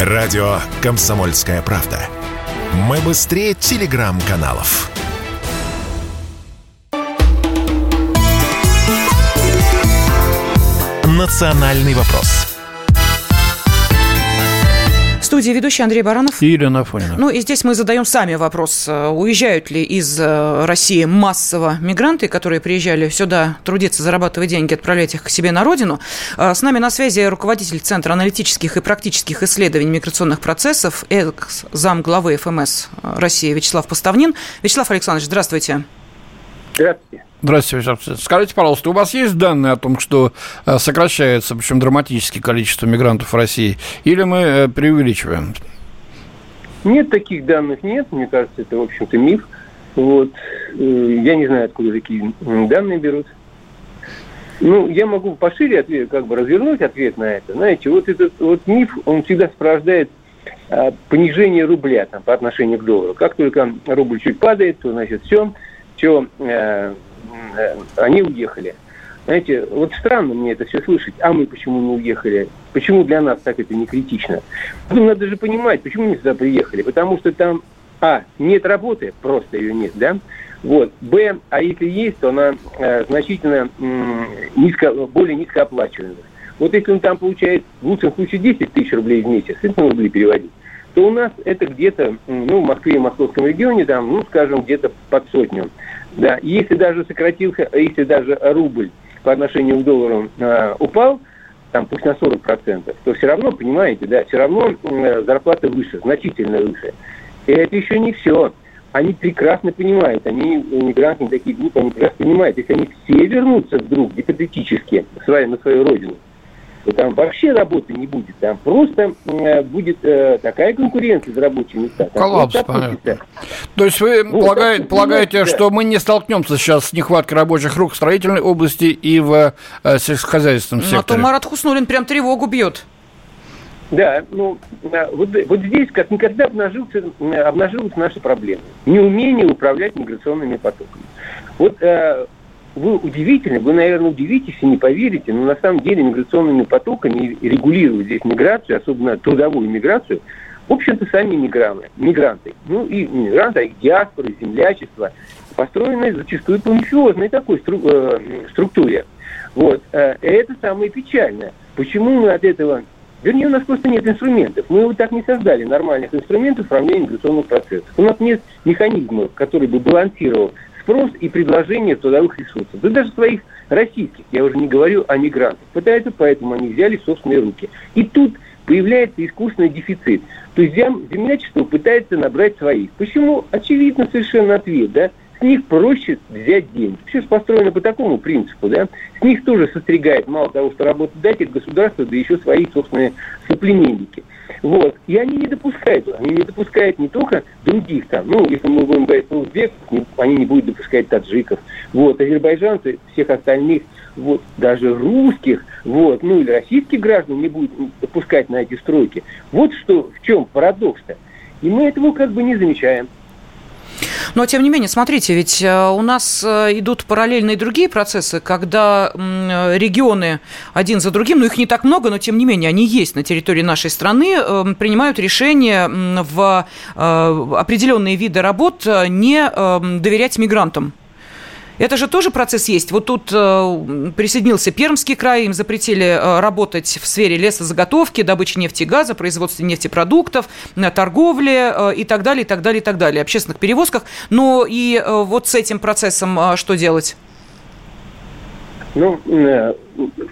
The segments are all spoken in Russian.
Радио «Комсомольская правда». Мы быстрее телеграм-каналов. «Национальный вопрос» студии ведущий Андрей Баранов. И Елена Афонина. Ну и здесь мы задаем сами вопрос, э, уезжают ли из э, России массово мигранты, которые приезжали сюда трудиться, зарабатывать деньги, отправлять их к себе на родину. Э, с нами на связи руководитель Центра аналитических и практических исследований миграционных процессов, экс зам главы ФМС России Вячеслав Поставнин. Вячеслав Александрович, здравствуйте. Здравствуйте. Здравствуйте. Скажите, пожалуйста, у вас есть данные о том, что э, сокращается, причем драматически, количество мигрантов в России, или мы э, преувеличиваем? Нет, таких данных нет. Мне кажется, это, в общем-то, миф. Вот. Э, я не знаю, откуда такие данные берут. Ну, я могу пошире ответ, как бы развернуть ответ на это. Знаете, вот этот вот миф, он всегда сопровождает понижение рубля там, по отношению к доллару. Как только рубль чуть падает, то, значит, все, все Э, они уехали. Знаете, вот странно мне это все слышать. А мы почему не уехали? Почему для нас так это не критично? Ну, надо же понимать, почему мы сюда приехали. Потому что там, а, нет работы, просто ее нет, да? Вот. Б, а если есть, то она э, значительно э, низко, более низкооплачиваемая. Вот если он там получает в лучшем случае 10 тысяч рублей в месяц, это рубли переводить, то у нас это где-то, ну, в Москве и Московском регионе, там, ну, скажем, где-то под сотню. Да, если даже сократился, если даже рубль по отношению к доллару э, упал, там пусть на 40%, то все равно, понимаете, да, все равно э, зарплата выше, значительно выше. И это еще не все. Они прекрасно понимают, они, мигранты, не такие глупые, они прекрасно понимают, если они все вернутся вдруг гипотетически на свою родину, то там вообще работы не будет. Там просто э, будет э, такая конкуренция за рабочие места. Коллапс, понятно. То есть вы ну, полагаете, полагаете да. что мы не столкнемся сейчас с нехваткой рабочих рук в строительной области и в э, сельскохозяйственном секторе? А то Марат Хуснулин прям тревогу бьет. Да, ну, вот, вот здесь как никогда обнажился, обнажилась наша проблема. Неумение управлять миграционными потоками. Вот э, вы удивительны, вы, наверное, удивитесь и не поверите, но на самом деле миграционными потоками регулируют здесь миграцию, особенно трудовую миграцию, в общем-то, сами мигранты. мигранты. Ну и мигранты, а их диаспоры, землячество, построенные зачастую по мафиозной такой стру, э, структуре. Вот. Э, это самое печальное. Почему мы от этого... Вернее, у нас просто нет инструментов. Мы вот так не создали нормальных инструментов управления миграционных процессов. У нас нет механизмов, который бы балансировал спрос и предложение трудовых ресурсов. Да даже своих российских, я уже не говорю о мигрантах, пытаются, поэтому они взяли в собственные руки. И тут появляется искусственный дефицит. То есть землячество пытается набрать своих. Почему? Очевидно совершенно ответ, да? С них проще взять деньги. Все же построено по такому принципу, да? С них тоже состригает мало того, что работодатель, государство, да еще свои собственные соплеменники. Вот. И они не допускают, они не допускают не только других там, ну, если мы будем говорить про узбеков, они не будут допускать таджиков, вот, азербайджанцы, всех остальных, вот, даже русских, вот, ну, или российских граждан не будут допускать на эти стройки. Вот что, в чем парадокс-то. И мы этого как бы не замечаем. Но, тем не менее, смотрите, ведь э, у нас э, идут параллельные другие процессы, когда регионы один за другим, ну, их не так много, но, тем не менее, они есть на территории нашей страны, эм, принимают решение в э, определенные виды работ не эм, доверять мигрантам. Это же тоже процесс есть. Вот тут э, присоединился Пермский край, им запретили э, работать в сфере лесозаготовки, добычи нефти и газа, производства нефтепродуктов, на торговле э, и так далее, и так далее, и так далее, общественных перевозках. Но и э, вот с этим процессом э, что делать? Ну, э,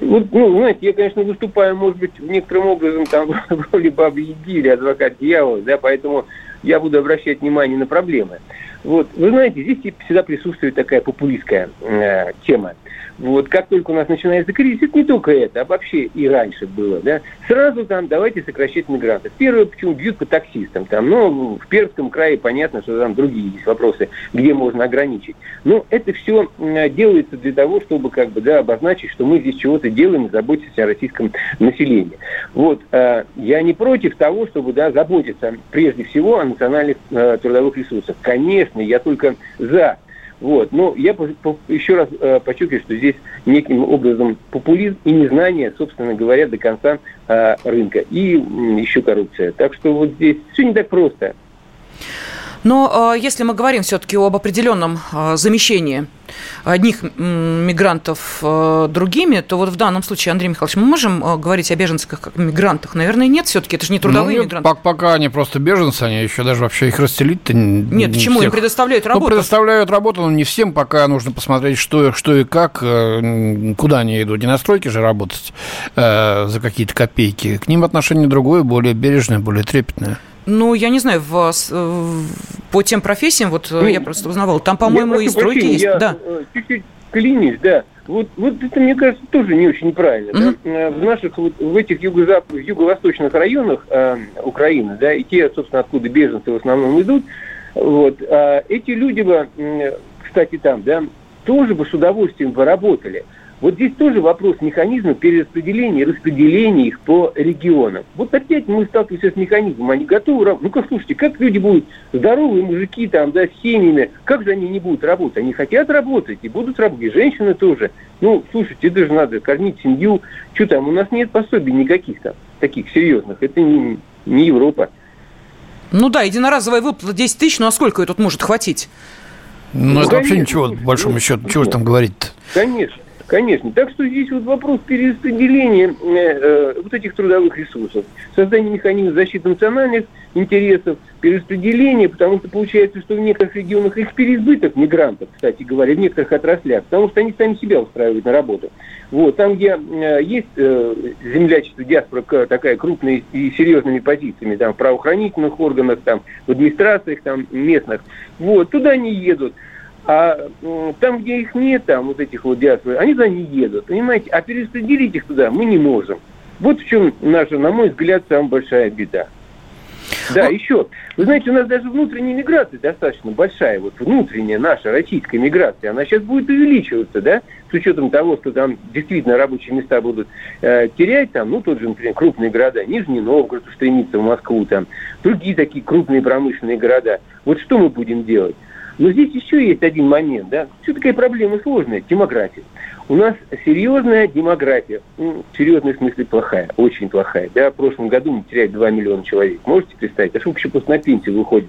вот, ну, знаете, я, конечно, выступаю, может быть, некоторым образом там в роли бабы Яги или адвокат дьявола, да, поэтому я буду обращать внимание на проблемы. Вот, вы знаете, здесь всегда присутствует такая популистская э, тема. Вот как только у нас начинается кризис, это не только это, а вообще и раньше было, да, сразу там давайте сокращать мигрантов. Первое, почему бьют по таксистам, там, ну, в Пермском крае понятно, что там другие есть вопросы, где можно ограничить. Но это все делается для того, чтобы, как бы, да, обозначить, что мы здесь чего-то делаем заботимся о российском населении. Вот, э, я не против того, чтобы, да, заботиться прежде всего о национальных э, трудовых ресурсах. Конечно, я только за Вот. Но я по, по, еще раз э, подчеркиваю, что здесь неким образом популизм и незнание, собственно говоря, до конца э, рынка. И э, еще коррупция. Так что вот здесь все не так просто. Но э, если мы говорим все-таки об определенном э, замещении одних мигрантов э, другими, то вот в данном случае, Андрей Михайлович, мы можем говорить о беженцах как мигрантах? Наверное, нет все-таки, это же не трудовые ну, нет, мигранты. Пока они просто беженцы, они еще даже вообще их расселить-то Нет, не почему? Всех. Им предоставляют работу. Ну, предоставляют работу, но не всем, пока нужно посмотреть, что, что и как, куда они идут. Не на стройке же работать э, за какие-то копейки. К ним отношение другое, более бережное, более трепетное. Ну, я не знаю, в, по тем профессиям, вот ну, я просто узнавала, там, по-моему, и стройки есть. Я да. Э, чуть-чуть клянусь, да. Вот, вот это, мне кажется, тоже не очень правильно. Mm-hmm. Да? В наших, вот, в этих юго-восточных районах э, Украины, да, и те, собственно, откуда беженцы в основном идут, вот, э, эти люди бы, кстати, там, да, тоже бы с удовольствием бы работали. Вот здесь тоже вопрос механизма перераспределения и распределения их по регионам. Вот опять мы сталкиваемся с механизмом. Они готовы Ну-ка, слушайте, как люди будут, здоровые мужики там, да, с семьями, как же они не будут работать? Они хотят работать и будут работать. И женщины тоже. Ну, слушайте, это же надо кормить семью. Что там, у нас нет пособий никаких там, таких серьезных. Это не, не Европа. Ну да, единоразовая выплата 10 тысяч, ну а сколько ее тут может хватить? Ну, ну это вообще ничего, по большому счету, чего там говорить-то? Конечно. Конечно. Так что здесь вот вопрос перераспределения э, э, вот этих трудовых ресурсов, создание механизма защиты национальных интересов, перераспределение, потому что получается, что в некоторых регионах их переизбыток мигрантов, кстати говоря, в некоторых отраслях, потому что они сами себя устраивают на работу. Вот, там, где э, есть э, землячество, диаспора такая крупная и серьезными позициями, там, в правоохранительных органах, там, в администрациях там, местных, вот, туда они едут. А там, где их нет, там вот этих вот диаспор, они туда не едут, понимаете? А перераспределить их туда мы не можем. Вот в чем наша, на мой взгляд, самая большая беда. Да, еще. Вы знаете, у нас даже внутренняя миграция достаточно большая. Вот внутренняя наша российская миграция, она сейчас будет увеличиваться, да, с учетом того, что там действительно рабочие места будут э, терять, там, ну, тот же, например, крупные города, Нижний Новгород стремится в Москву, там, другие такие крупные промышленные города. Вот что мы будем делать? Но здесь еще есть один момент, да. Все такая проблема сложная, демография. У нас серьезная демография, ну, в серьезном смысле плохая, очень плохая. Да, в прошлом году мы теряли 2 миллиона человек. Можете представить? А сколько еще просто на пенсию выходит?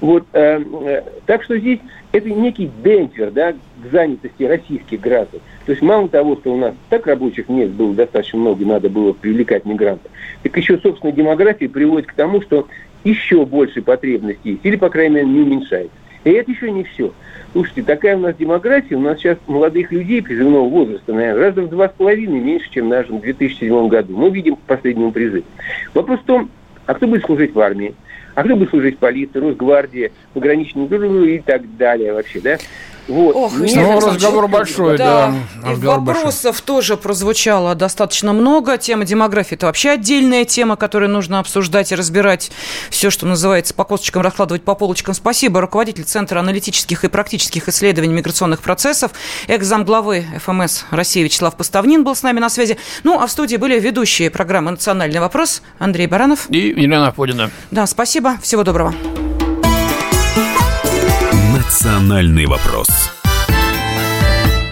Вот, э, э, так что здесь это некий демпфер да, к занятости российских граждан. То есть мало того, что у нас так рабочих мест было достаточно много, надо было привлекать мигрантов, так еще, собственно, демография приводит к тому, что еще больше потребностей есть, или, по крайней мере, не уменьшается. И это еще не все. Слушайте, такая у нас демография, у нас сейчас молодых людей призывного возраста, наверное, раза в два с половиной меньше, чем в нашем 2007 году. Мы видим по последнему призыву. Вопрос в том, а кто будет служить в армии? А кто будет служить в полиции, Росгвардии, пограничной службе и так далее вообще, да? Вот. Ох, ну, разговор большой, да. да. Разговор вопросов большой. тоже прозвучало достаточно много. Тема демографии – это вообще отдельная тема, которую нужно обсуждать и разбирать. Все, что называется, по косточкам раскладывать по полочкам. Спасибо. Руководитель Центра аналитических и практических исследований миграционных процессов, экс-зам главы ФМС России Вячеслав Поставнин был с нами на связи. Ну, а в студии были ведущие программы «Национальный вопрос» Андрей Баранов. И Елена Фодина. Да, спасибо. Всего доброго. «Национальный вопрос».